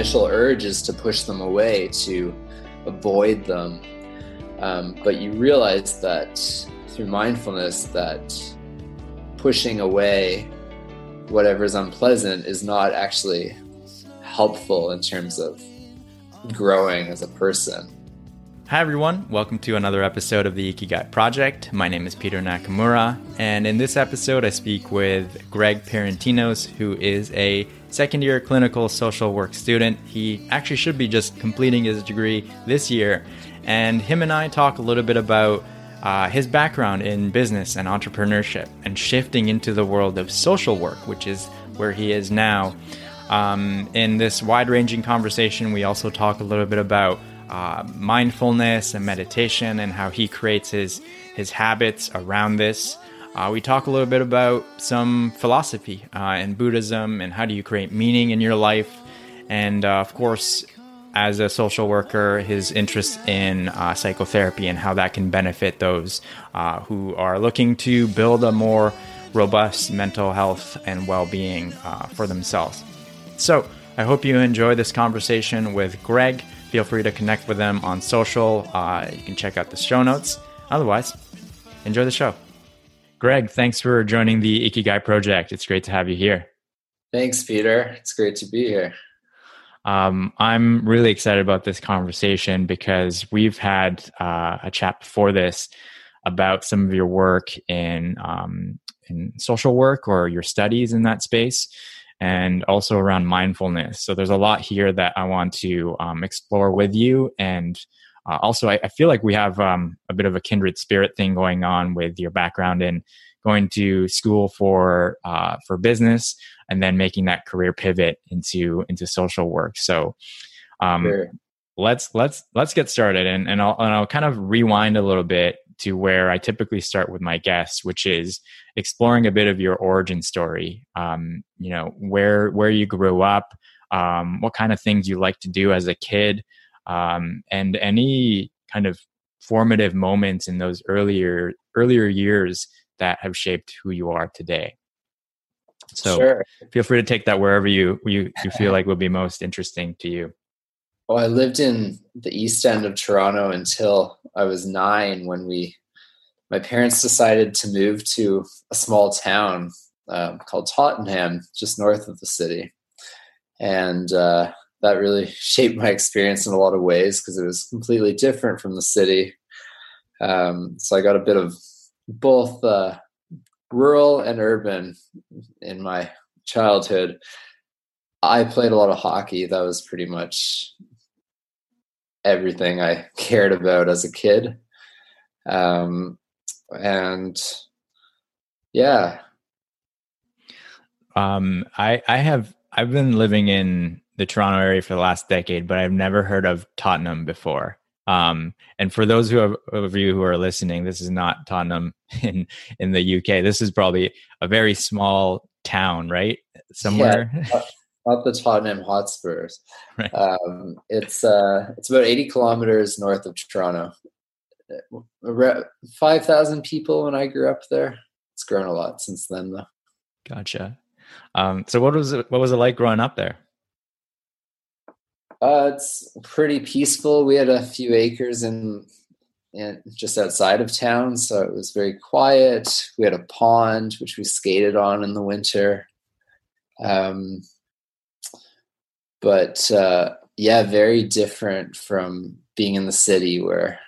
initial urge is to push them away, to avoid them. Um, but you realize that through mindfulness, that pushing away whatever is unpleasant is not actually helpful in terms of growing as a person. Hi, everyone. Welcome to another episode of the Ikigai Project. My name is Peter Nakamura, and in this episode, I speak with Greig Perantinos, who is a second year clinical social work student. He actually should be just completing his degree this year, and him and I talk a little bit about uh, his background in business and entrepreneurship and shifting into the world of social work, which is where he is now. Um, in this wide ranging conversation, we also talk a little bit about uh, mindfulness and meditation and how he creates his, his habits around this. Uh, we talk a little bit about some philosophy uh, in Buddhism and how do you create meaning in your life. And uh, of course, as a social worker, his interest in uh, psychotherapy and how that can benefit those uh, who are looking to build a more robust mental health and well being uh, for themselves. So, I hope you enjoy this conversation with Greig. Feel free to connect with them on social. You can check out the show notes. Otherwise, enjoy the show. Greig, thanks for joining the Ikigai project. It's great to have you here. Thanks, Peter. It's great to be here. Um, I'm really excited about this conversation because we've had uh, a chat before this about some of your work in um, in social work or your studies in that space, and also around mindfulness. So there's a lot here that I want to um, explore with you, and uh, also I, I, feel like we have um, a bit of a kindred spirit thing going on with your background in going to school for uh, for business and then making that career pivot into into social work. So um, sure. let's let's let's get started and and I'll, and I'll kind of rewind a little bit to where I typically start with my guests, which is exploring a bit of your origin story. Um, you know where where you grew up, um, what kind of things you like to do as a kid, um, and any kind of formative moments in those earlier earlier years that have shaped who you are today. So sure. feel free to take that wherever you you you feel like would be most interesting to you. Well, I lived in the east end of Toronto until I was nine when we my parents decided to move to a small town um, called Tottenham, just north of the city, and uh, that really shaped my experience in a lot of ways because it was completely different from the city. Um, so I got a bit of both uh, rural and urban in my childhood. I played a lot of hockey. That was pretty much everything I cared about as a kid. Um, and yeah. Um, I, I have, I've been living in the Toronto area for the last decade, but I've never heard of Tottenham before. Um, and for those who have, of you who are listening, this is not Tottenham in in the UK. This is probably a very small town, right? Somewhere. Yeah, not the Tottenham Hotspurs. Right. Um, it's uh, it's about eighty kilometers north of Toronto. Five thousand people when I grew up there. It's grown a lot since then, though. Gotcha. Um, so, what was it? What was it like growing up there? Uh, it's pretty peaceful. We had a few acres in, in just outside of town, so it was very quiet. We had a pond which we skated on in the winter. Um, but uh, yeah, very different from being in the city where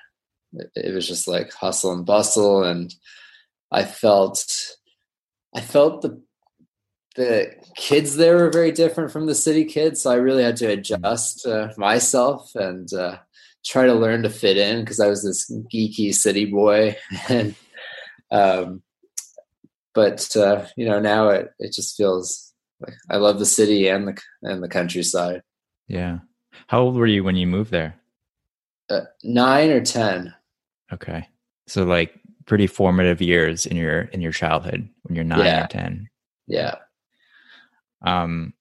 it was just like hustle and bustle, and I felt I felt the the kids there were very different from the city kids so i really had to adjust uh, myself and uh, try to learn to fit in because i was this geeky city boy. And um, but uh, you know now it, it just feels like i love the city and the and the countryside. Yeah. How old were you when you moved there? Uh, nine or ten. Okay. So like pretty formative years in your in your childhood when you're nine yeah. or ten. Yeah um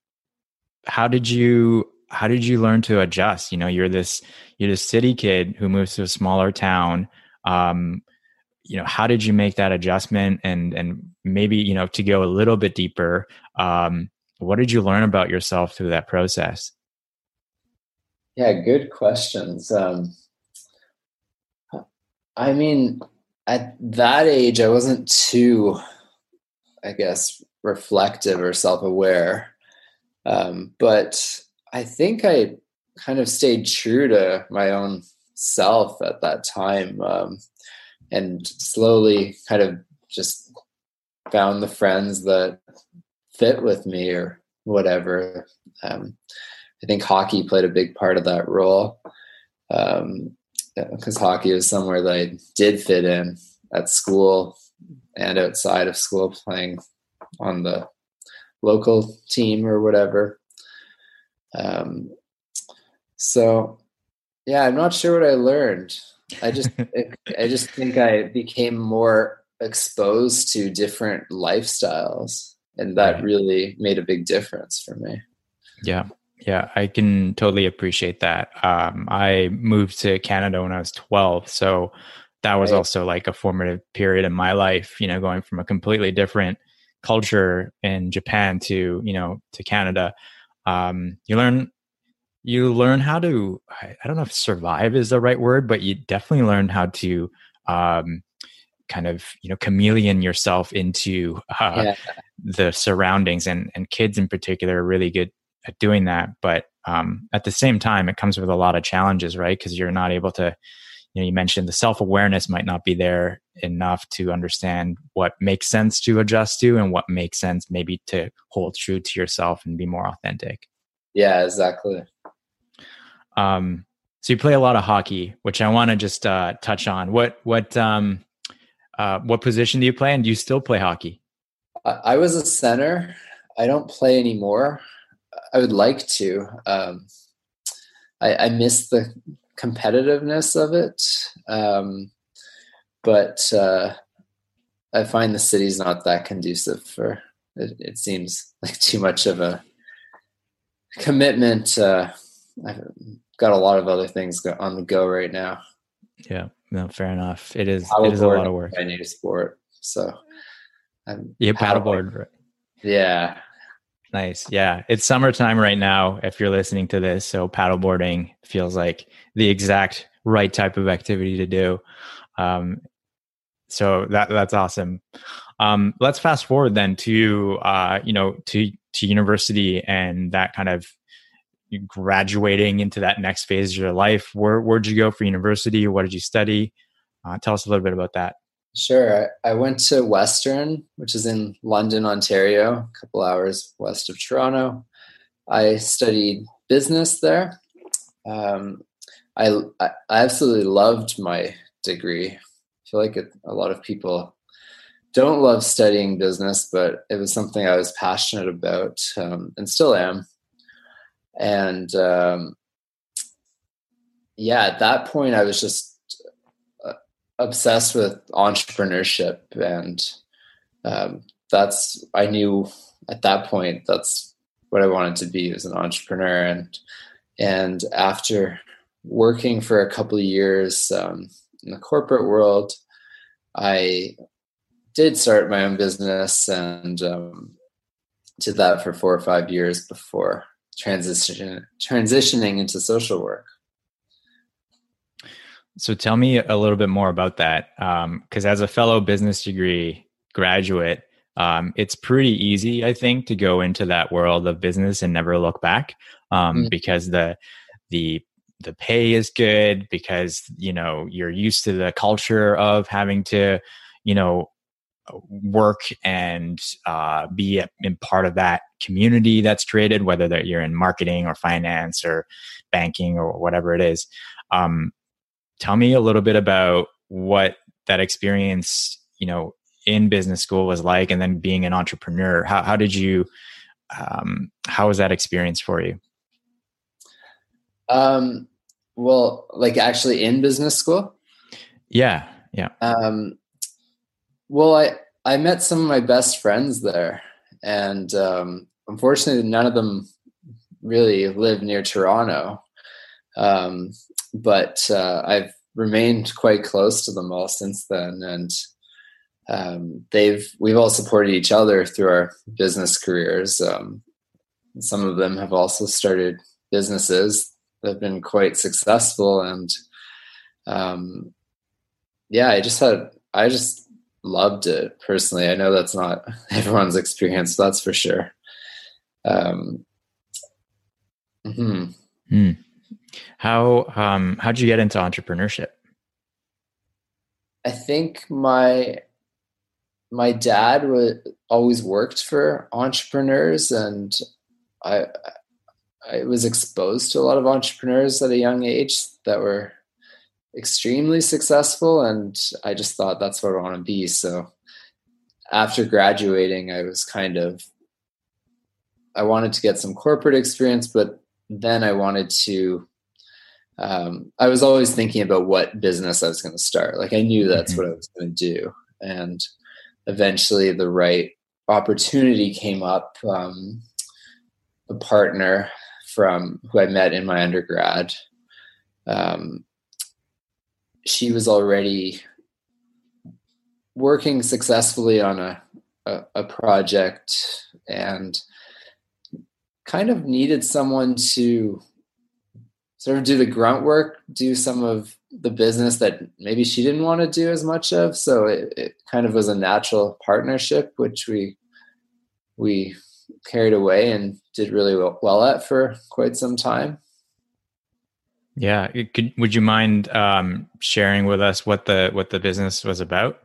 how did you how did you learn to adjust? You know you're this you're this city kid who moves to a smaller town. Um you know how did you make that adjustment? And and maybe you know to go a little bit deeper um what did you learn about yourself through that process? Yeah, good questions. Um, I mean, at that age, I wasn't too, I guess, reflective or self aware. Um, but I think I kind of stayed true to my own self at that time um, and slowly kind of just found the friends that fit with me or whatever. Um, I think hockey played a big part of that role because um, hockey was somewhere that I did fit in at school and outside of school, playing on the local team or whatever. Um, so, yeah, I'm not sure what I learned. I just, I just think I became more exposed to different lifestyles, and that really made a big difference for me. Yeah, yeah, I can totally appreciate that. Um, I moved to Canada when I was 12, so that was right. also like a formative period in my life. You know, going from a completely different culture in Japan to you know to Canada. Um, you learn you learn how to I, I, don't know if survive is the right word, but you definitely learn how to um, kind of you know chameleon yourself into uh, yeah. the surroundings and and kids in particular are really good at doing that but um, at the same time it comes with a lot of challenges right because you're not able to you know you mentioned the self-awareness might not be there enough to understand what makes sense to adjust to and what makes sense maybe to hold true to yourself and be more authentic. Yeah exactly. Um so you play a lot of hockey which i want to just uh touch on. What what um uh what position do you play and do you still play hockey? I was a center. I don't play anymore. I would like to. Um, I, I miss the competitiveness of it, um, but uh, I find the city's not that conducive for. It, it seems like too much of a commitment. Uh, I've got a lot of other things on the go right now. Yeah, no, fair enough. It is. It is a lot of work. I need a sport, so I'm yeah, paddleboard. Yeah, Nice. Yeah. It's summertime right now if you're listening to this. So paddleboarding feels like the exact right type of activity to do. Um, so that that's awesome. Um, let's fast forward then to uh, you know to to university and that kind of graduating into that next phase of your life. Where where'd you go for university? What did you study? Uh, tell us a little bit about that. Sure. I went to Western, which is in London, Ontario, a couple hours west of Toronto. I studied business there. Um, I, I absolutely loved my degree. I feel like it, a lot of people don't love studying business, but it was something I was passionate about um, and still am. And um, yeah, at that point, I was just obsessed with entrepreneurship and um, that's i knew at that point that's what i wanted to be as an entrepreneur. And and after working for a couple of years um, in the corporate world i did start my own business and um, did that for four or five years before transition transitioning into social work so tell me a little bit more about that. Because um, as a fellow business degree graduate, um, it's pretty easy, I think, to go into that world of business and never look back. Um, mm. Because the the the pay is good because you know you're used to the culture of having to you know work and uh, be a, in part of that community that's created whether that you're in marketing or finance or banking or whatever it is um, tell me a little bit about what that experience, you know, in business school was like, and then being an entrepreneur. How how did you? Um, how was that experience for you? Um, well, like actually in business school. Yeah, yeah. Um, well, I I met some of my best friends there, and um, unfortunately, none of them really live near Toronto. Um, but uh, I've remained quite close to them all since then, and um, they've we've all supported each other through our business careers. Um, some of them have also started businesses that have been quite successful and um, yeah i just had i just loved it personally i know that's not everyone's experience that's for sure um, mm-hmm. mm. How um, how'd you get into entrepreneurship i think my my dad would always worked for entrepreneurs and I I was exposed to a lot of entrepreneurs at a young age that were extremely successful and I just thought that's what I want to be. So after graduating I was kind of I wanted to get some corporate experience, but then I wanted to um, I was always thinking about what business I was going to start. Like I knew that's mm-hmm. what I was going to do. And eventually the right opportunity came up. Um, a partner from who I met in my undergrad. Um, she was already working successfully on a, a, a project and kind of needed someone to sort of do the grunt work, do some of the business that maybe she didn't want to do as much of. So it, it kind of was a natural partnership, which we we carried away and did really well, well at for quite some time. Yeah, could would you mind um, sharing with us what the what the business was about?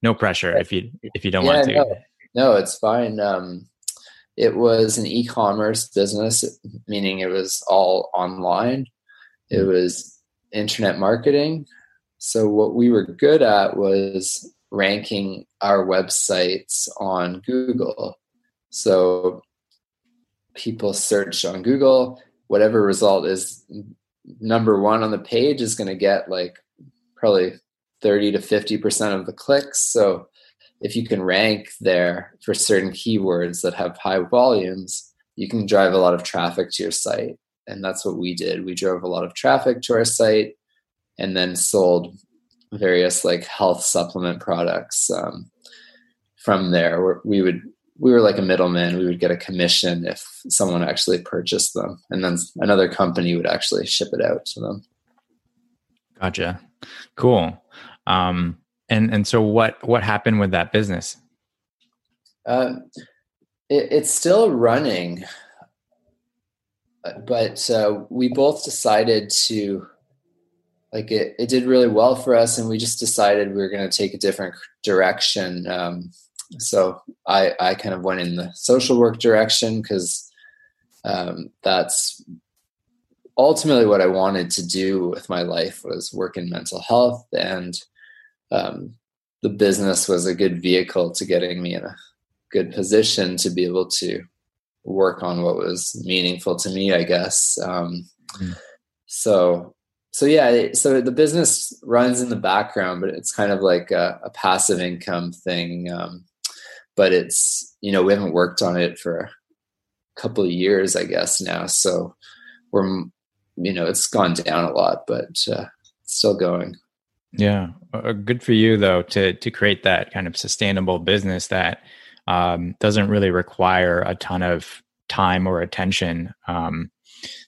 No pressure if you if you don't yeah, want to. No, no it's fine. Um, it was an e-commerce business, meaning it was all online. It hmm. was internet marketing. So what we were good at was ranking our websites on Google. So people search on Google, whatever result is number one on the page is going to get like probably 30 to 50% of the clicks. So if you can rank there for certain keywords that have high volumes, you can drive a lot of traffic to your site. And that's what we did. We drove a lot of traffic to our site and then sold various like health supplement products um, from there. We would we were like a middleman. We would get a commission if someone actually purchased them, and then another company would actually ship it out to them. Gotcha. Cool. Um, and and so what what happened with that business? Uh, it, it's still running, but uh, we both decided to like it. It did really well for us, and we just decided we were going to take a different direction. Um, so I I kind of went in the social work direction because um, that's ultimately what I wanted to do with my life was work in mental health, and um, the business was a good vehicle to getting me in a good position to be able to work on what was meaningful to me, I guess. Um, mm. So so yeah so the business runs in the background but it's kind of like a, a passive income thing um, but it's you know we haven't worked on it for a couple of years i guess now so we're you know it's gone down a lot but uh, still going yeah uh, good for you though to to create that kind of sustainable business that um, doesn't really require a ton of time or attention um,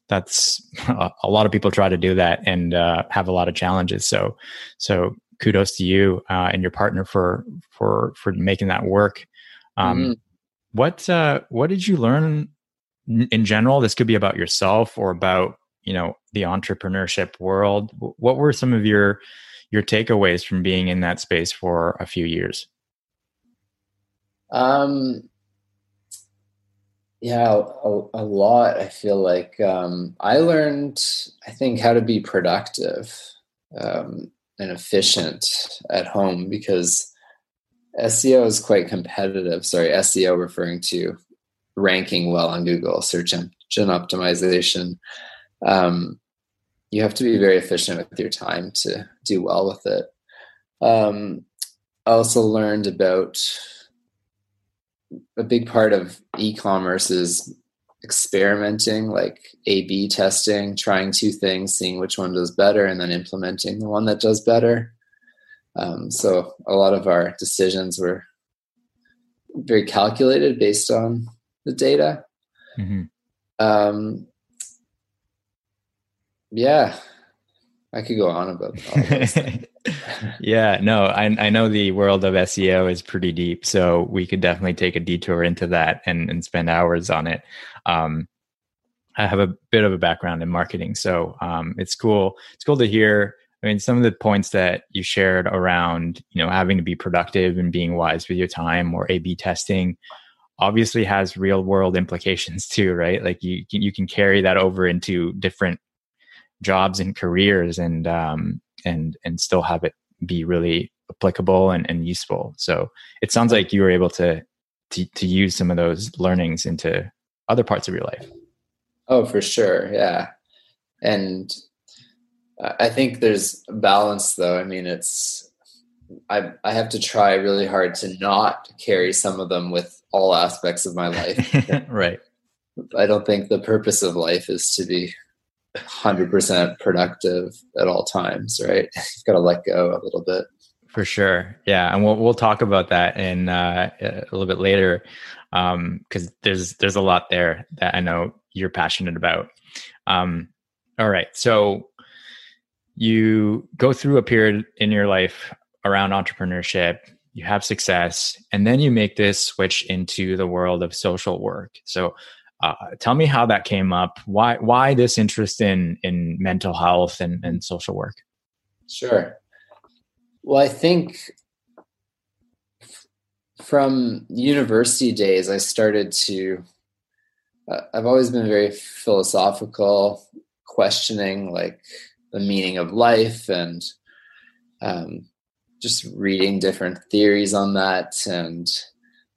that's a lot of people try to do that and uh, have a lot of challenges so so kudos to you uh, and your partner for for for making that work um, mm-hmm. What uh, what did you learn in general? This could be about yourself or about you know the entrepreneurship world. What were some of your your takeaways from being in that space for a few years? Um, yeah, a, a lot. I feel like um, I learned, I think, how to be productive um, and efficient at home because SEO is quite competitive. Sorry, SEO referring to ranking well on Google, search engine optimization. Um, you have to be very efficient with your time to do well with it. Um, I also learned about a big part of e-commerce is experimenting, like A/B testing, trying two things, seeing which one does better, and then implementing the one that does better. Um, so a lot of our decisions were very calculated based on the data. Mm-hmm. Um, yeah, I could go on about yeah, no, I, I know the world of SEO is pretty deep, so we could definitely take a detour into that and, and spend hours on it. Um, I have a bit of a background in marketing, so um, it's cool. It's cool to hear. I mean, some of the points that you shared around, you know, having to be productive and being wise with your time, or A/B testing, obviously has real world implications too, right? Like you you can carry that over into different jobs and careers, and um, and and still have it be really applicable and, and useful. So it sounds like you were able to, to to use some of those learnings into other parts of your life. Oh, for sure, yeah. And I think there's balance, though. I mean, it's I I have to try really hard to not carry some of them with all aspects of my life. right. I don't think the purpose of life is to be 100% productive at all times, right? You've got to let go a little bit. For sure. Yeah. And we'll, we'll talk about that in uh, a little bit later. Um, cause there's, there's a lot there that I know you're passionate about. Um, all right. So you go through a period in your life around entrepreneurship, you have success, and then you make this switch into the world of social work. So uh, tell me how that came up. Why why this interest in in mental health and, and social work? Sure. Well, I think from university days, I started to. Uh, I've always been very philosophical, questioning like the meaning of life and um, just reading different theories on that. And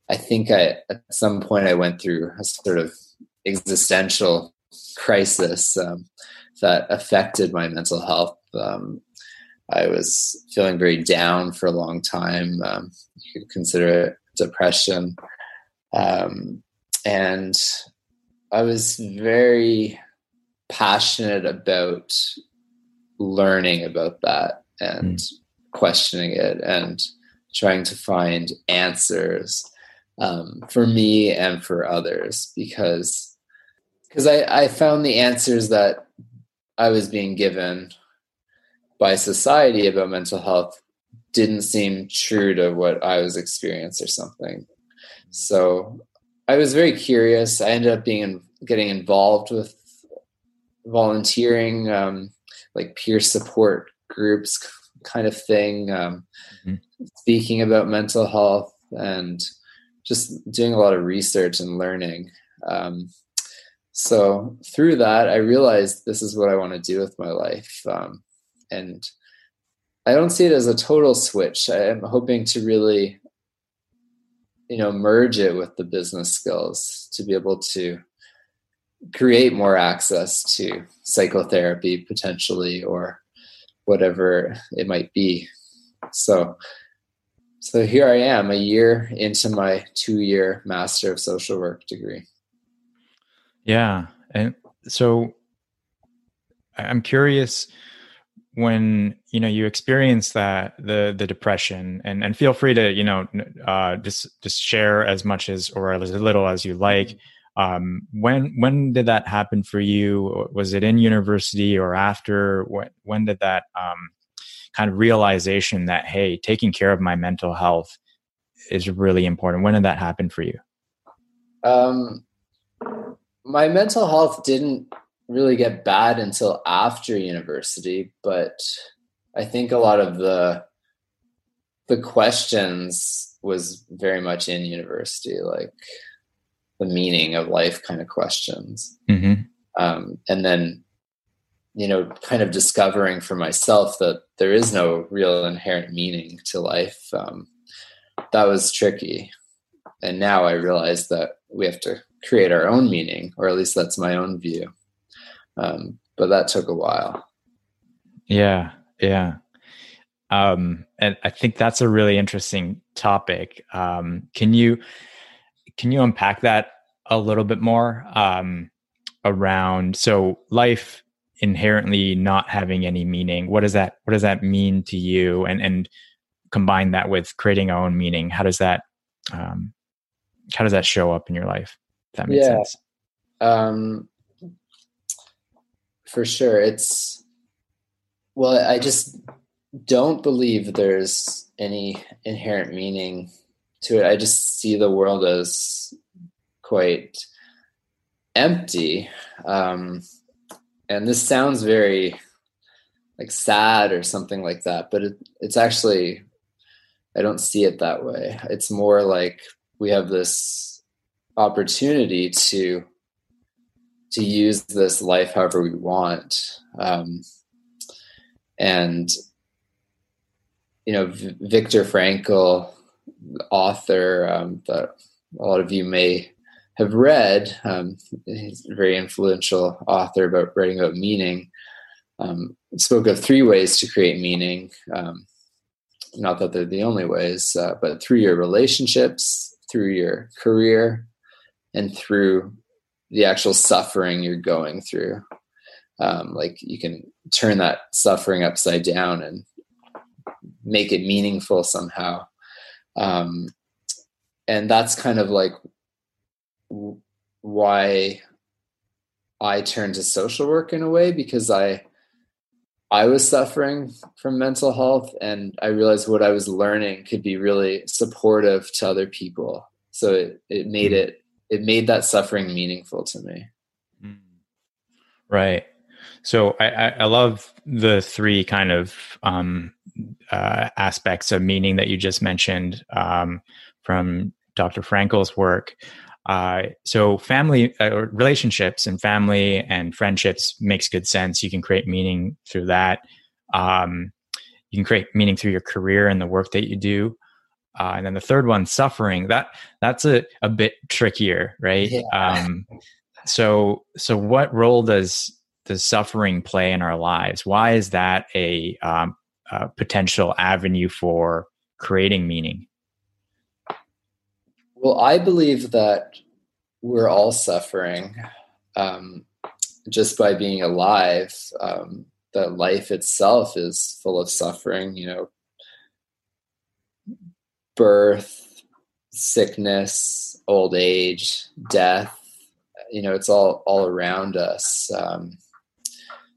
I think I at some point I went through a sort of existential crisis um, that affected my mental health. Um, I was feeling very down for a long time. Um, you could consider it depression. Um, and I was very passionate about learning about that and mm. questioning it and trying to find answers um, for me and for others because because I, I found the answers that I was being given by society about mental health didn't seem true to what I was experiencing or something. So I was very curious. I ended up being in, getting involved with volunteering, um, like peer support groups kind of thing, um, mm-hmm. speaking about mental health and just doing a lot of research and learning. Um, so through that i realized this is what i want to do with my life um, and i don't see it as a total switch. I'm hoping to really you know merge it with the business skills to be able to create more access to psychotherapy potentially or whatever it might be. So so here i am a year into my two year master of social work degree yeah. And so I'm curious when you know you experience that the the depression and and feel free to you know uh just just share as much as or as little as you like mm-hmm. um when when did that happen for you was it in university or after when when did that um kind of realization that hey taking care of my mental health is really important when did that happen for you um my mental health didn't really get bad until after university, but I think a lot of the the questions was very much in university, like the meaning of life kind of questions. Mm-hmm. Um, and then, you know, kind of discovering for myself that there is no real inherent meaning to life. Um, that was tricky. And now I realize that we have to create our own meaning, or at least that's my own view. Um, but that took a while. Yeah, yeah. Um, and I think that's a really interesting topic. Um, can you can you unpack that a little bit more um, around so life inherently not having any meaning? What does that what does that mean to you? And and combine that with creating our own meaning. How does that um, how does that show up in your life? That makes yeah. sense. Um, for sure. It's well, I just don't believe there's any inherent meaning to it. I just see the world as quite empty. Um, and this sounds very like sad or something like that, but it, it's actually, I don't see it that way. It's more like we have this opportunity to to use this life however we want. Um, and you know v- viktor frankl author um, that a lot of you may have read um, he's a very influential author about writing about meaning um, spoke of three ways to create meaning. Um, not that they're the only ways uh, but through your relationships through your career and through the actual suffering you're going through. Um, like you can turn that suffering upside down and make it meaningful somehow. Um, and that's kind of like w- why I turned to social work in a way because I I was suffering from mental health and I realized what I was learning could be really supportive to other people. So it, it made mm. it it made that suffering meaningful to me. Right. So I, I love the three kind of um, uh, aspects of meaning that you just mentioned um, from Dr. Frankl's work. Uh, so family uh, relationships and family and friendships makes good sense. You can create meaning through that. Um, you can create meaning through your career and the work that you do. Uh, and then the third one, suffering. That that's a, a bit trickier, right? Yeah. Um, so so what role does does suffering play in our lives? Why is that a, um, a potential avenue for creating meaning? Well, I believe that we're all suffering um, just by being alive. Um, that life itself is full of suffering. You know, birth, sickness, old age, death. You know, it's all all around us. Um,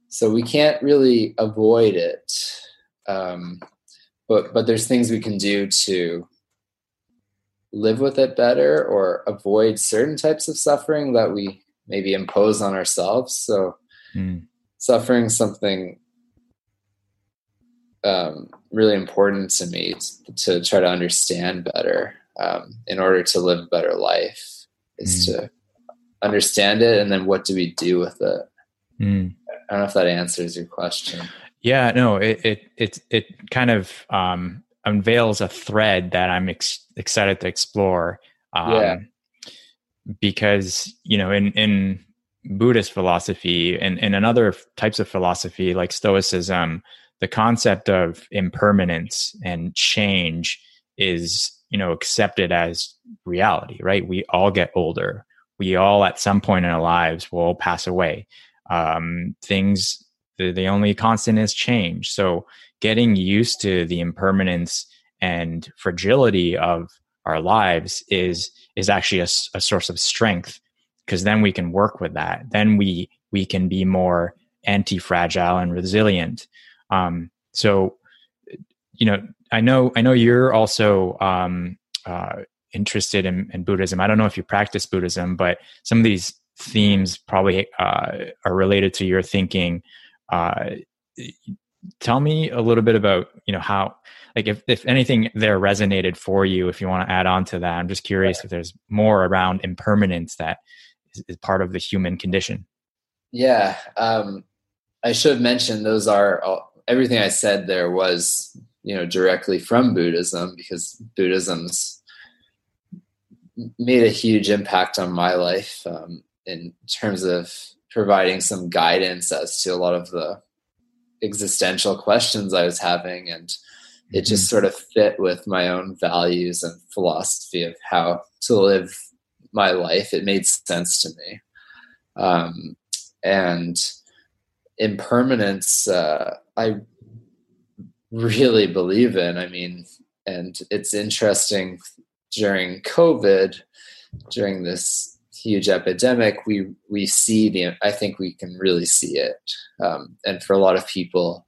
so we can't really avoid it. Um, but but there's things we can do to live with it better or avoid certain types of suffering that we maybe impose on ourselves. So mm. suffering something um, really important to me to, to, try to understand better um, in order to live a better life is mm. to understand it and then what do we do with it mm. i don't know if that answers your question yeah no it it it, it kind of um, unveils a thread that i'm ex- excited to explore um, yeah. because you know in in buddhist philosophy and, and in other types of philosophy like stoicism the concept of impermanence and change is you know accepted as reality right? We all get older. We all at some point in our lives will pass away. Um, things the, the only constant is change. So getting used to the impermanence and fragility of our lives is is actually a, a source of strength because then we can work with that. Then we we can be more anti-fragile and resilient um, so, you know, I know I know you're also um, uh, interested in, in, Buddhism. I don't know if you practice Buddhism, but some of these themes probably uh, are related to your thinking. Uh, tell me a little bit about you know how like if, if anything there resonated for you if you want to add on to that i'm just curious if there's more around impermanence that is, is part of the human condition yeah um, i should have mentioned those are all, everything I said there was, you know, directly from Buddhism because Buddhism's made a huge impact on my life um, in terms of providing some guidance as to a lot of the existential questions I was having. And it just mm-hmm. sort of fit with my own values and philosophy of how to live my life. It made sense to me. Um, and impermanence, uh, I really believe in. I mean, and it's interesting during COVID, during this huge epidemic, we we see the. I think we can really see it, um, and for a lot of people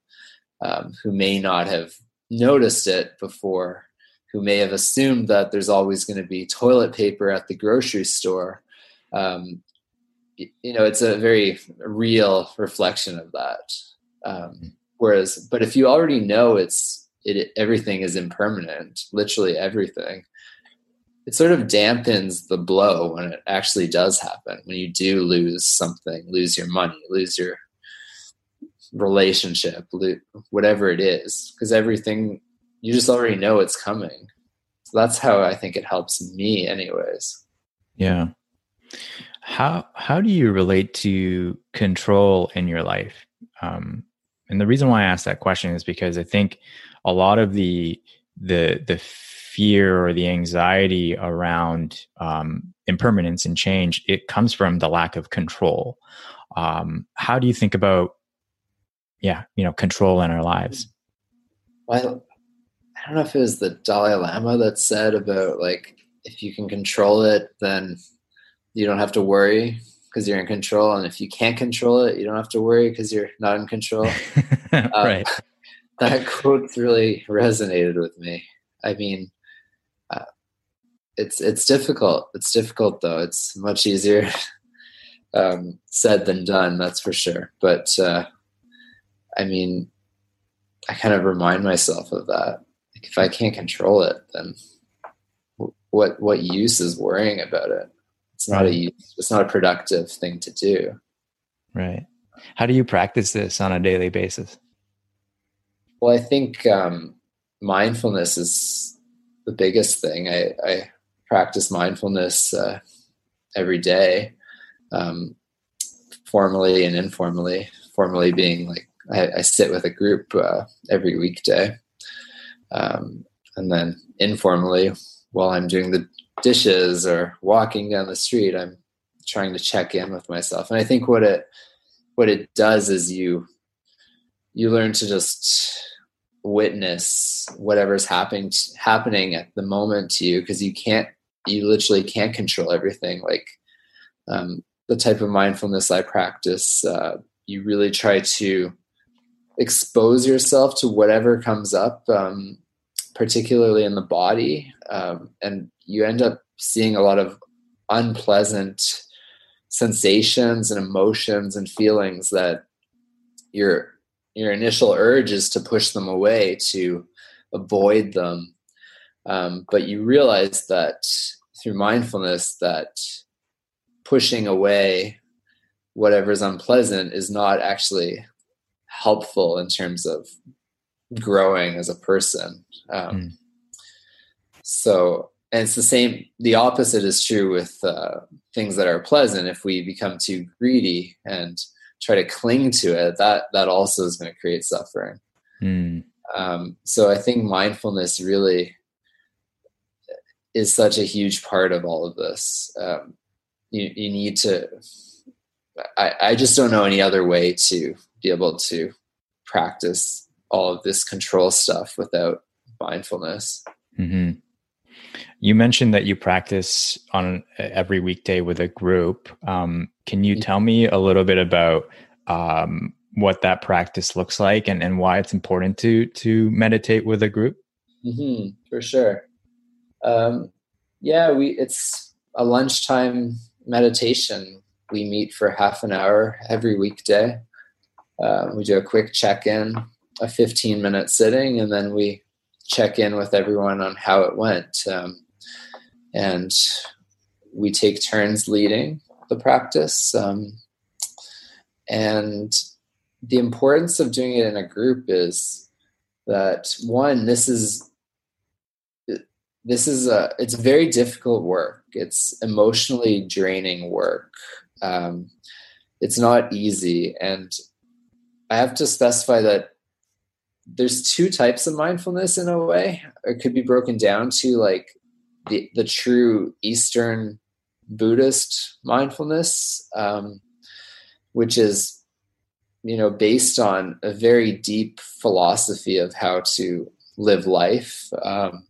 um, who may not have noticed it before, who may have assumed that there's always going to be toilet paper at the grocery store. Um, you know, it's a very real reflection of that. Whereas, but if you already know it's it, everything is impermanent, literally everything, it sort of dampens the blow when it actually does happen. When you do lose something, lose your money, lose your relationship, whatever it is, because everything you just already know it's coming. So that's how I think it helps me, anyways. Yeah. How how do you relate to control in your life? Um, and the reason why I ask that question is because I think a lot of the the the fear or the anxiety around um, impermanence and change it comes from the lack of control. Um, how do you think about yeah you know control in our lives? Well, I don't know if it was the Dalai Lama that said about like if you can control it, then you don't have to worry because you're in control, and if you can't control it, you don't have to worry because you're not in control. right. Um, that quote really resonated with me. I mean, uh, it's it's difficult. It's difficult though. It's much easier um, said than done. That's for sure. But uh, I mean, I kind of remind myself of that. Like if I can't control it, then what what use is worrying about it? It's not a it's not a productive thing to do. Right. How do you practice this on a daily basis? Well, I think um, mindfulness is the biggest thing. I, I practice mindfulness uh, every day, um, formally and informally. Formally being like I, I sit with a group uh, every weekday, um, and then informally while I'm doing the dishes or walking down the street, I'm trying to check in with myself. And I think what it what it does is you you learn to just witness whatever's happening happening at the moment to you because you can't you literally can't control everything like um, the type of mindfulness i practice uh, you really try to expose yourself to whatever comes up um, particularly in the body um, and you end up seeing a lot of unpleasant sensations and emotions and feelings that your your initial urge is to push them away to avoid them um, but you realize that through mindfulness that pushing away whatever is unpleasant is not actually helpful in terms of growing as a person um, mm. so and it's the same the opposite is true with uh, things that are pleasant if we become too greedy and try to cling to it that that also is going to create suffering mm. um, so i think mindfulness really is such a huge part of all of this um, you, you need to I, I just don't know any other way to be able to practice all of this control stuff without mindfulness mm-hmm. You mentioned that you practice on every weekday with a group. Um, can you tell me a little bit about um, what that practice looks like and, and why it's important to to meditate with a group? Mm-hmm, for sure. Um, yeah, we it's a lunchtime meditation. We meet for half an hour every weekday. Uh, we do a quick check in, a 15 minute sitting, and then we check in with everyone on how it went. Um, and we take turns leading the practice. Um, and the importance of doing it in a group is that one, this is this is a it's very difficult work. It's emotionally draining work. Um, it's not easy, and I have to specify that there's two types of mindfulness in a way. It could be broken down to like the the true Eastern Buddhist mindfulness, um, which is you know based on a very deep philosophy of how to live life, um,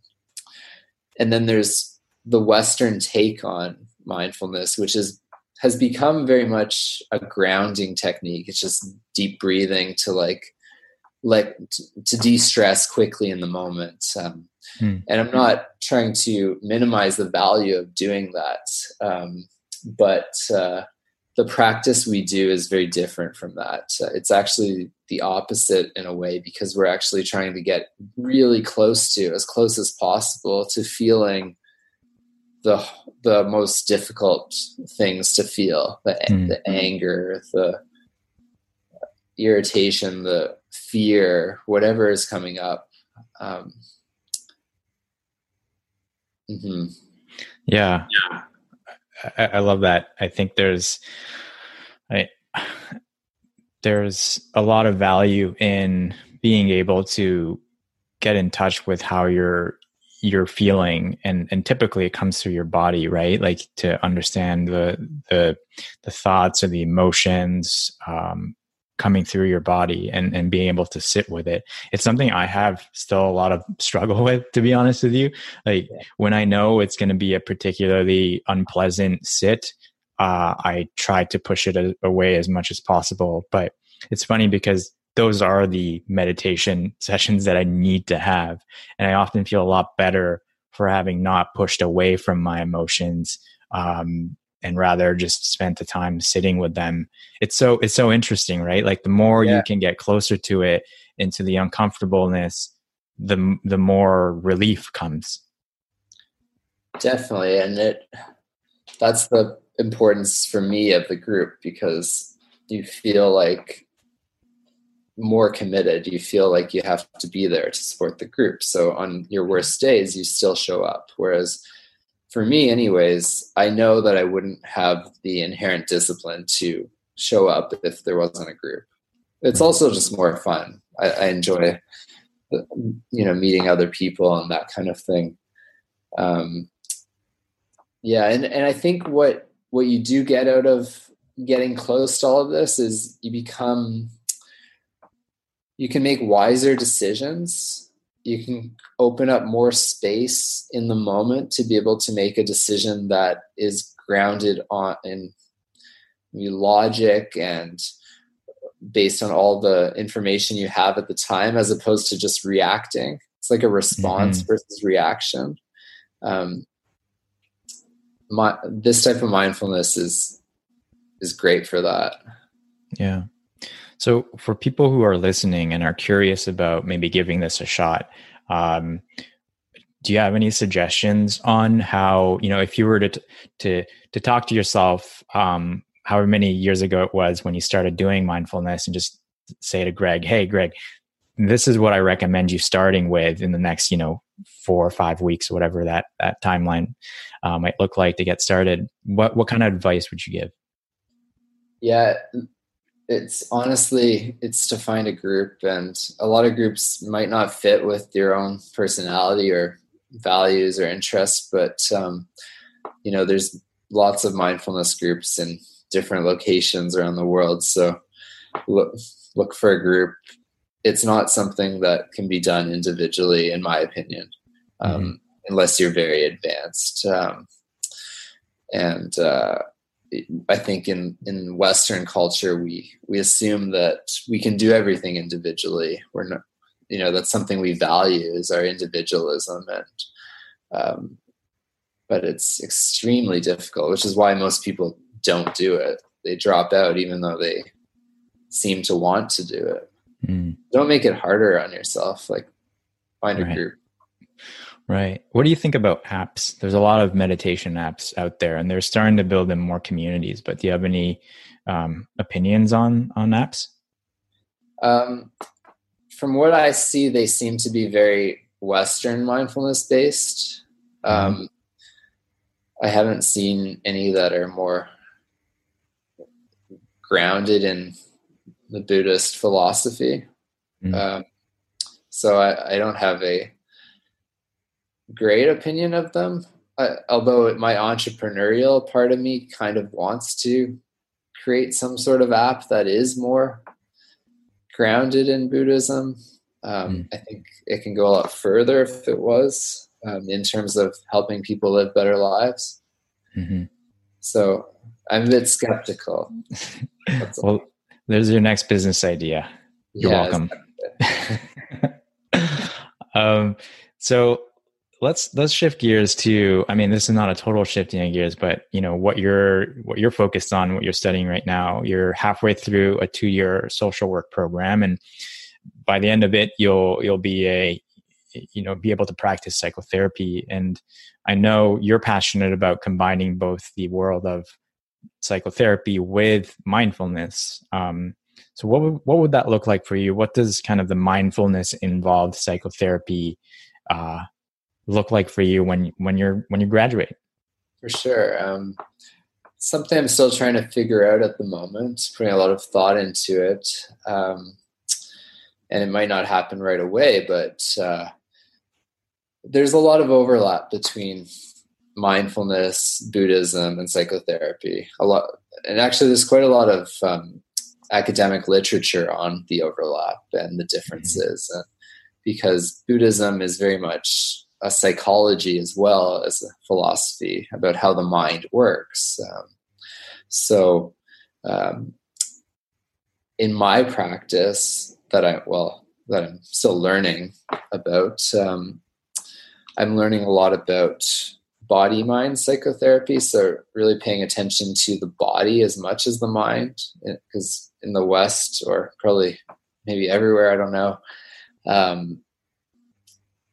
and then there's the Western take on mindfulness, which is has become very much a grounding technique. It's just deep breathing to like like to de-stress quickly in the moment. Um, hmm. And I'm not trying to minimize the value of doing that, um, but uh, the practice we do is very different from that. Uh, it's actually the opposite in a way because we're actually trying to get really close to, as close as possible, to feeling the the most difficult things to feel the, mm. the anger the irritation the fear whatever is coming up um, mm-hmm. yeah. Yeah. I, I love that. I think there's I, there's a lot of value in being able to get in touch with how you're you're feeling. And and typically it comes through your body right? Like to understand the the the thoughts or the emotions um, coming through your body and and being able to sit with it. It's something i have still a lot of struggle with to be honest with you. Like when i know it's going to be a particularly unpleasant sit uh, i try to push it away as much as possible. But it's funny because those are the meditation sessions that I need to have. And I often feel a lot better for having not pushed away from my emotions um, and rather just spent the time sitting with them. It's so it's so interesting, right? Like the more yeah. you can get closer to it, into the uncomfortableness, the the more relief comes. Definitely, and it that's the importance for me of the group because you feel like more committed you feel like you have to be there to support the group so on your worst days you still show up whereas for me anyways i know that i wouldn't have the inherent discipline to show up if there wasn't a group. It's also just more fun. I, I enjoy you know meeting other people and that kind of thing. Um yeah and and i think what what you do get out of getting close to all of this is you become you can make wiser decisions you can open up more space in the moment to be able to make a decision that is grounded on in logic and based on all the information you have at the time as opposed to just reacting. It's like a response mm-hmm. versus reaction. Um, my, this type of mindfulness is is great for that. Yeah so, for people who are listening and are curious about maybe giving this a shot, um, do you have any suggestions on how you know if you were to to to talk to yourself, um, however many years ago it was when you started doing mindfulness, and just say to Greig, "Hey, Greig, this is what I recommend you starting with in the next, you know, four or five weeks, whatever that that timeline uh, might look like to get started." What what kind of advice would you give? Yeah, it's honestly it's to find a group and a lot of groups might not fit with your own personality or values or interests but um, you know there's lots of mindfulness groups in different locations around the world so look look for a group it's not something that can be done individually in my opinion um, mm-hmm. unless you're very advanced um, and uh, I think in in Western culture we we assume that we can do everything individually. We're not, you know, that's something we value is our individualism, and um, but it's extremely difficult, which is why most people don't do it. They drop out even though they seem to want to do it. Mm. Don't make it harder on yourself. Like find right. a group. Right. What do you think about apps? There's a lot of meditation apps out there, and they're starting to build in more communities. But do you have any um, opinions on on apps? Um, from what I see, they seem to be very Western mindfulness based. Mm-hmm. Um, I haven't seen any that are more grounded in the Buddhist philosophy. Mm-hmm. Um, so I, I don't have a great opinion of them. Uh, although my entrepreneurial part of me kind of wants to create some sort of app that is more grounded in Buddhism. Um, mm. I think it can go a lot further if it was um, in terms of helping people live better lives. Mm-hmm. So I'm a bit skeptical. well, there's your next business idea. You're yeah, welcome. um, so let's let's shift gears to i mean this is not a total shifting of gears but you know what you're what you're focused on what you're studying right now. You're halfway through a two year social work program and by the end of it you'll you'll be a you know be able to practice psychotherapy. And i know you're passionate about combining both the world of psychotherapy with mindfulness. Um, so what would, what would that look like for you? What does kind of the mindfulness involved psychotherapy uh, look like for you when when you're when you graduate? For sure. Um, something I'm still trying to figure out at the moment, putting a lot of thought into it. Um, and it might not happen right away, but uh, there's a lot of overlap between mindfulness, Buddhism, and psychotherapy. A lot, and actually, there's quite a lot of um, academic literature on the overlap and the differences, mm-hmm. because Buddhism is very much a psychology as well as a philosophy about how the mind works. Um, so, um, in my practice, that I well that I'm still learning about, um, I'm learning a lot about body mind psychotherapy. So, really paying attention to the body as much as the mind, because in the West, or probably maybe everywhere, I don't know.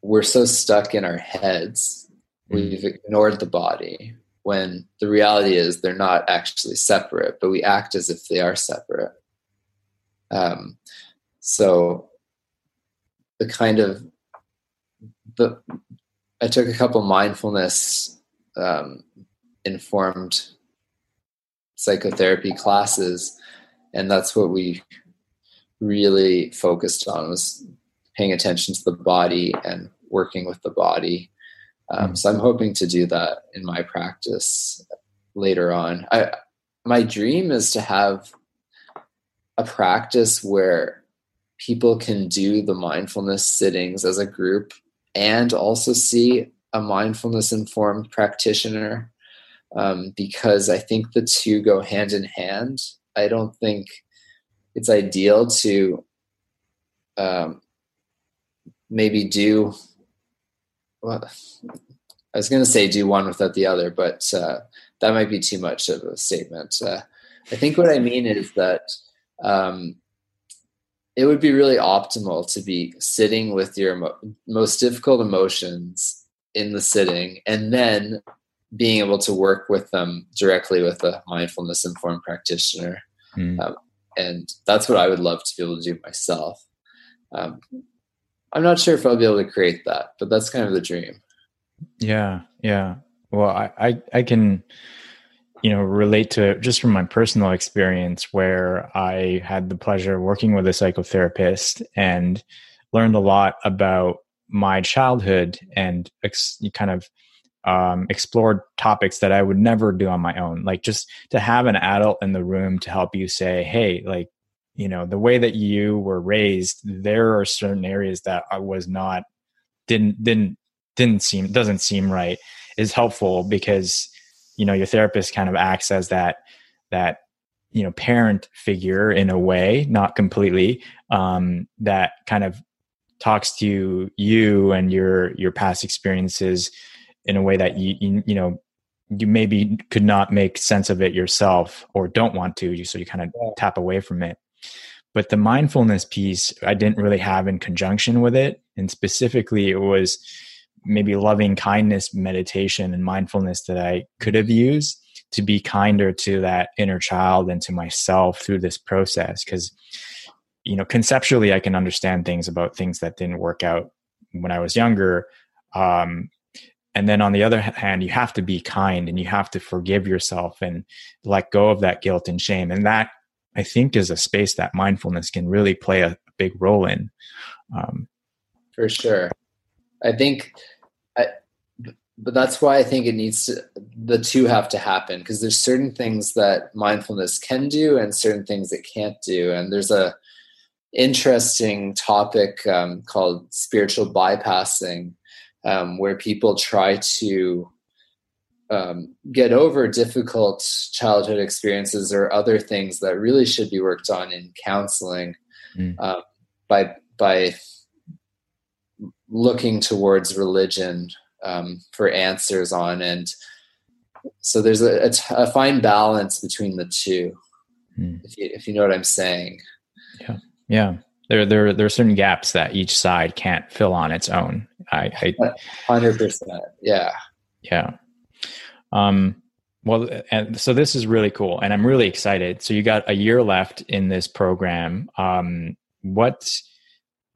We're so stuck in our heads, mm. we've ignored the body when the reality is they're not actually separate, but we act as if they are separate. Um, so the kind of the I took a couple mindfulness um, informed psychotherapy classes, and that's what we really focused on was paying attention to the body and working with the body. Um, mm. So I'm hoping to do that in my practice later on. I, my dream is to have a practice where people can do the mindfulness sittings as a group and also see a mindfulness informed practitioner um, because I think the two go hand in hand. I don't think it's ideal to um, maybe do well, I was going to say do one without the other, but uh, that might be too much of a statement. Uh, I think what I mean is that um, it would be really optimal to be sitting with your most difficult emotions in the sitting and then being able to work with them directly with a mindfulness informed practitioner. Mm. Um, and that's what I would love to be able to do myself. Um, I'm not sure if I'll be able to create that, but that's kind of the dream. Yeah, yeah. Well, I, I, I can, you know, relate to it just from my personal experience where I had the pleasure of working with a psychotherapist and learned a lot about my childhood and ex- kind of um, explored topics that I would never do on my own. Like just to have an adult in the room to help you say, "Hey, like you know the way that you were raised there are certain areas that i was not didn't didn't didn't seem doesn't seem right is helpful because you know your therapist kind of acts as that that you know parent figure in a way not completely um that kind of talks to you and your your past experiences in a way that you you, you know you maybe could not make sense of it yourself or don't want to so you kind of tap away from it but the mindfulness piece, I didn't really have in conjunction with it. And specifically, it was maybe loving kindness meditation and mindfulness that I could have used to be kinder to that inner child and to myself through this process. Because, you know, conceptually, I can understand things about things that didn't work out when I was younger. Um, and then on the other hand, you have to be kind and you have to forgive yourself and let go of that guilt and shame. And that I think is a space that mindfulness can really play a big role in. Um, For sure. I think, I, but that's why I think it needs to, the two have to happen because there's certain things that mindfulness can do and certain things it can't do. And there's a interesting topic um, called spiritual bypassing um, where people try to um, get over difficult childhood experiences or other things that really should be worked on in counseling mm. uh, by by looking towards religion um, for answers on. And so there's a, a, t- a fine balance between the two mm. if, you, if you know what i'm saying. Yeah. Yeah. There there there are certain gaps that each side can't fill on its own. I, I 100% yeah. Yeah um, well, and so this is really cool, and I'm really excited. So you got a year left in this program. Um, what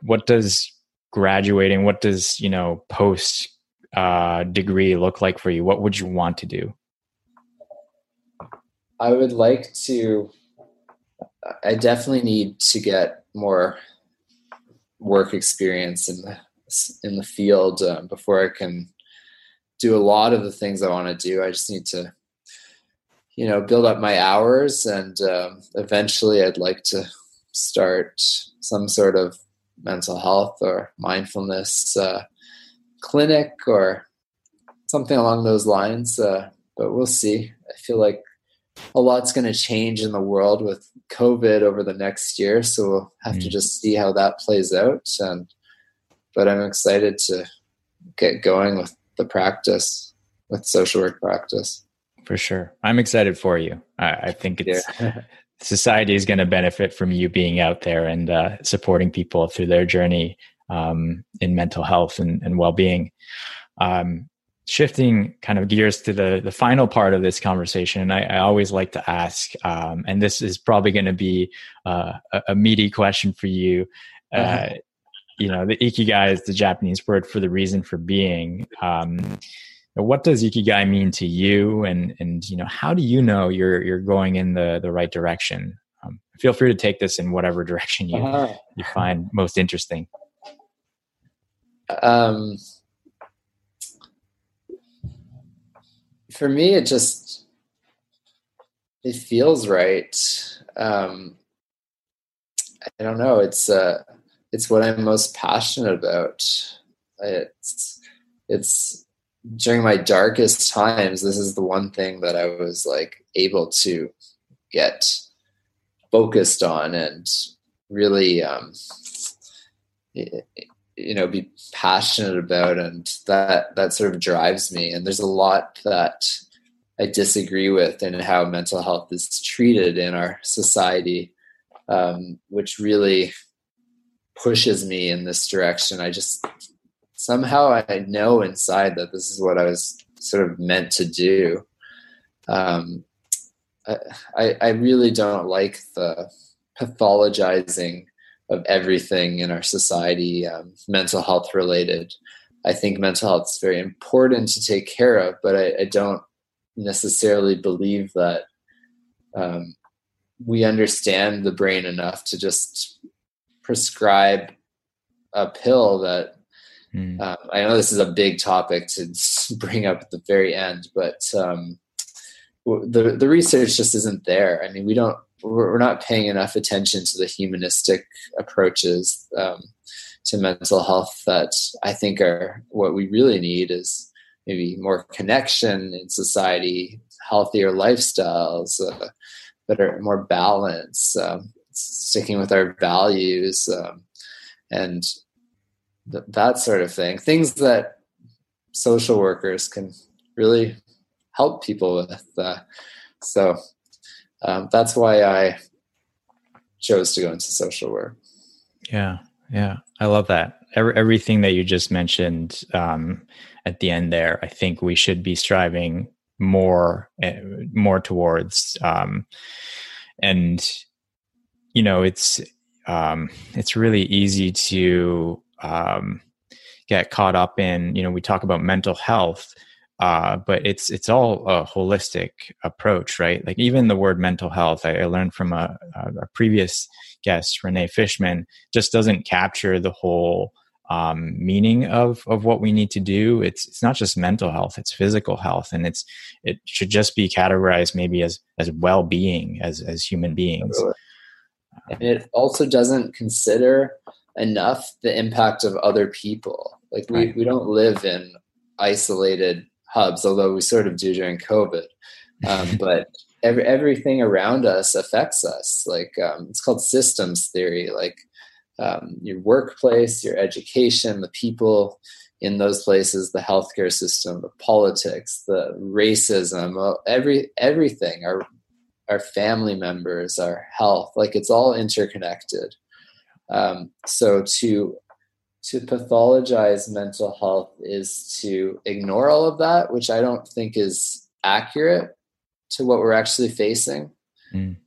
what does graduating? What does you know post uh, degree look like for you? What would you want to do? I would like to. I definitely need to get more work experience in the in the field uh, before I can do a lot of the things I want to do. I just need to, you know, build up my hours, and um, eventually, I'd like to start some sort of mental health or mindfulness uh, clinic or something along those lines. Uh, but we'll see. I feel like a lot's going to change in the world with COVID over the next year, so we'll have mm. to just see how that plays out. And but I'm excited to get going with the practice with social work practice. For sure. I'm excited for you. I, I think it's yeah. society is going to benefit from you being out there and uh, supporting people through their journey um, in mental health and, and well-being. Um, shifting kind of gears to the the final part of this conversation, I, I always like to ask, um, and this is probably going to be uh, a, a, meaty question for you. Uh, uh-huh you know the ikigai is the japanese word for the reason for being. Um, what does ikigai mean to you? And and you know how do you know you're you're going in the the right direction? Um, feel free to take this in whatever direction you uh-huh. you find most interesting. Um for me it just it feels right. Um i don't know. It's uh it's what I'm most passionate about. It's it's during my darkest times. This is the one thing that I was like able to get focused on and really, um, you know, be passionate about, and that that sort of drives me. And there's a lot that I disagree with in how mental health is treated in our society, um, which really pushes me in this direction. I just somehow I know inside that this is what I was sort of meant to do. Um, I, I really don't like the pathologizing of everything in our society, um, mental health related. I think mental health is very important to take care of, but I, I don't necessarily believe that um, we understand the brain enough to just prescribe a pill that mm. I know this is a big topic to bring up at the very end, but um, the the research just isn't there. I mean, we don't we're not paying enough attention to the humanistic approaches um, to mental health that I think are what we really need is maybe more connection in society, healthier lifestyles, uh, better, more balance. Um, sticking with our values um, and th- that sort of thing. Things that social workers can really help people with. Uh, so um, that's why I chose to go into social work. Yeah, yeah, I love that. Every, everything that you just mentioned um, at the end there, I think we should be striving more, uh, more towards. Um, and you know it's um, it's really easy to um, get caught up in you know we talk about mental health uh, but it's it's all a holistic approach right? Like even the word mental health i, I learned from a, a, previous guest renee fishman just doesn't capture the whole um, meaning of of what we need to do. It's it's not just mental health it's physical health and it's it should just be categorized maybe as as well-being as as human beings and it also doesn't consider enough the impact of other people like we, right. we don't live in isolated hubs, although we sort of do during COVID. Um, but every, everything around us affects us. Like um, it's called systems theory. Like um, your workplace, your education, the people in those places, the healthcare system, the politics, the racism, every everything. Our our family members, our health, like it's all interconnected. Um, so to to pathologize mental health is to ignore all of that, which I don't think is accurate to what we're actually facing. Mm.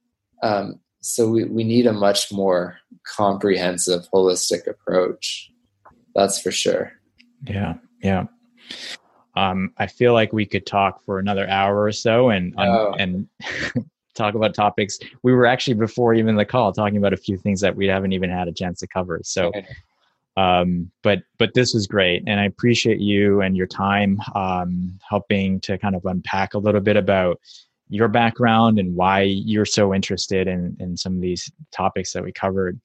Um, so we, we need a much more comprehensive, holistic approach. That's for sure. Yeah, yeah. Um, I feel like we could talk for another hour or so and oh. and talk about topics. We were actually before even the call talking about a few things that we haven't even had a chance to cover. So, um, but but this was great, and I appreciate you and your time um, helping to kind of unpack a little bit about your background and why you're so interested in in some of these topics that we covered.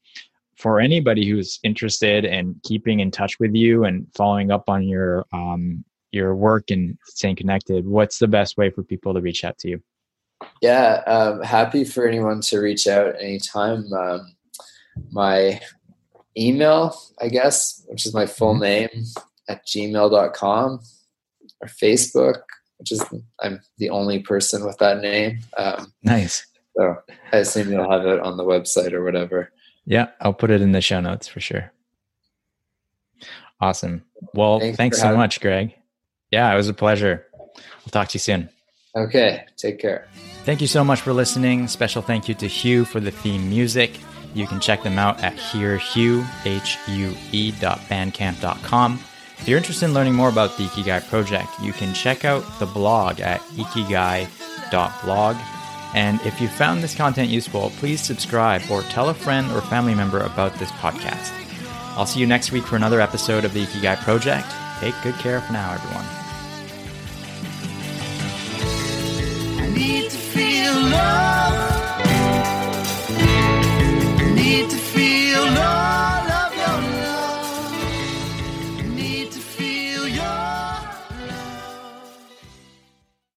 For anybody who's interested in keeping in touch with you and following up on your um, your work and staying connected, what's the best way for people to reach out to you? Yeah, um, happy for anyone to reach out anytime. Um, my email, I guess, which is my full mm-hmm. name at gmail.com or Facebook, which is I'm the only person with that name. Um, nice. So I assume you'll have it on the website or whatever. Yeah, I'll put it in the show notes for sure. Awesome. Well, thanks, thanks so much, Greig. Yeah, it was a pleasure. I'll talk to you soon. Okay, take care. Thank you so much for listening. Special thank you to Hue for the theme music. You can check them out at hearhue, H-U-E dot. If you're interested in learning more about the Ikigai project, you can check out the blog at ikigai.blog. And if you found this content useful, please subscribe or tell a friend or family member about this podcast. I'll see you next week for another episode of the Ikigai project. Take good care for now, everyone. Need to feel love.